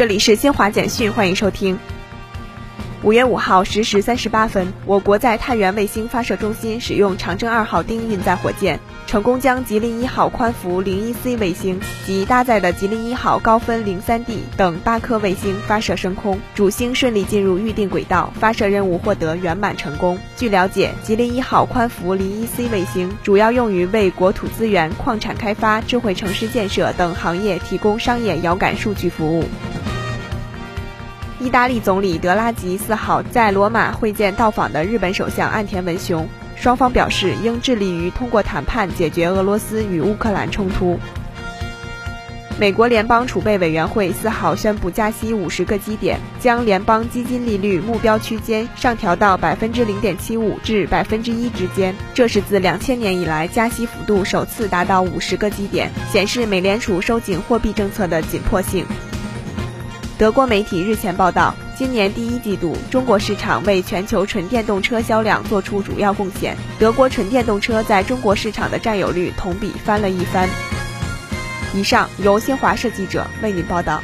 这里是新华简讯，欢迎收听。五月五号十时三十八分，我国在太原卫星发射中心使用长征二号丁运载火箭，成功将吉林一号宽幅零一 C 卫星及搭载的吉林一号高分零三 D 等八颗卫星发射升空，主星顺利进入预定轨道，发射任务获得圆满成功。据了解，吉林一号宽幅零一 C 卫星主要用于为国土资源、矿产开发、智慧城市建设等行业提供商业遥感数据服务。意大利总理德拉吉四号在罗马会见到访的日本首相岸田文雄，双方表示应致力于通过谈判解决俄罗斯与乌克兰冲突。美国联邦储备委员会四号宣布加息五十个基点，将联邦基金利率目标区间上调到百分之零点七五至百分之一之间，这是自两千年以来加息幅度首次达到五十个基点，显示美联储收紧货币政策的紧迫性。德国媒体日前报道，今年第一季度，中国市场为全球纯电动车销量做出主要贡献。德国纯电动车在中国市场的占有率同比翻了一番。以上由新华社记者为您报道。